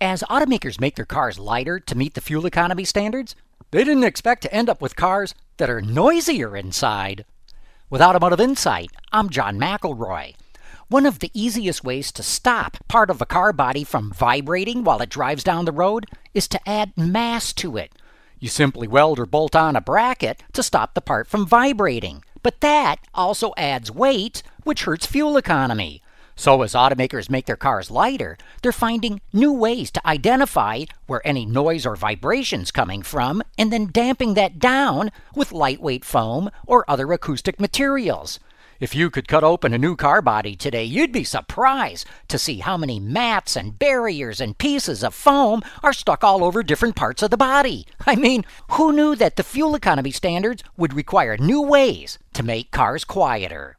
As automakers make their cars lighter to meet the fuel economy standards, they didn't expect to end up with cars that are noisier inside. With Automotive Insight, I'm John McElroy. One of the easiest ways to stop part of a car body from vibrating while it drives down the road is to add mass to it. You simply weld or bolt on a bracket to stop the part from vibrating. But that also adds weight, which hurts fuel economy. So, as automakers make their cars lighter, they're finding new ways to identify where any noise or vibration's coming from and then damping that down with lightweight foam or other acoustic materials. If you could cut open a new car body today, you'd be surprised to see how many mats and barriers and pieces of foam are stuck all over different parts of the body. I mean, who knew that the fuel economy standards would require new ways to make cars quieter?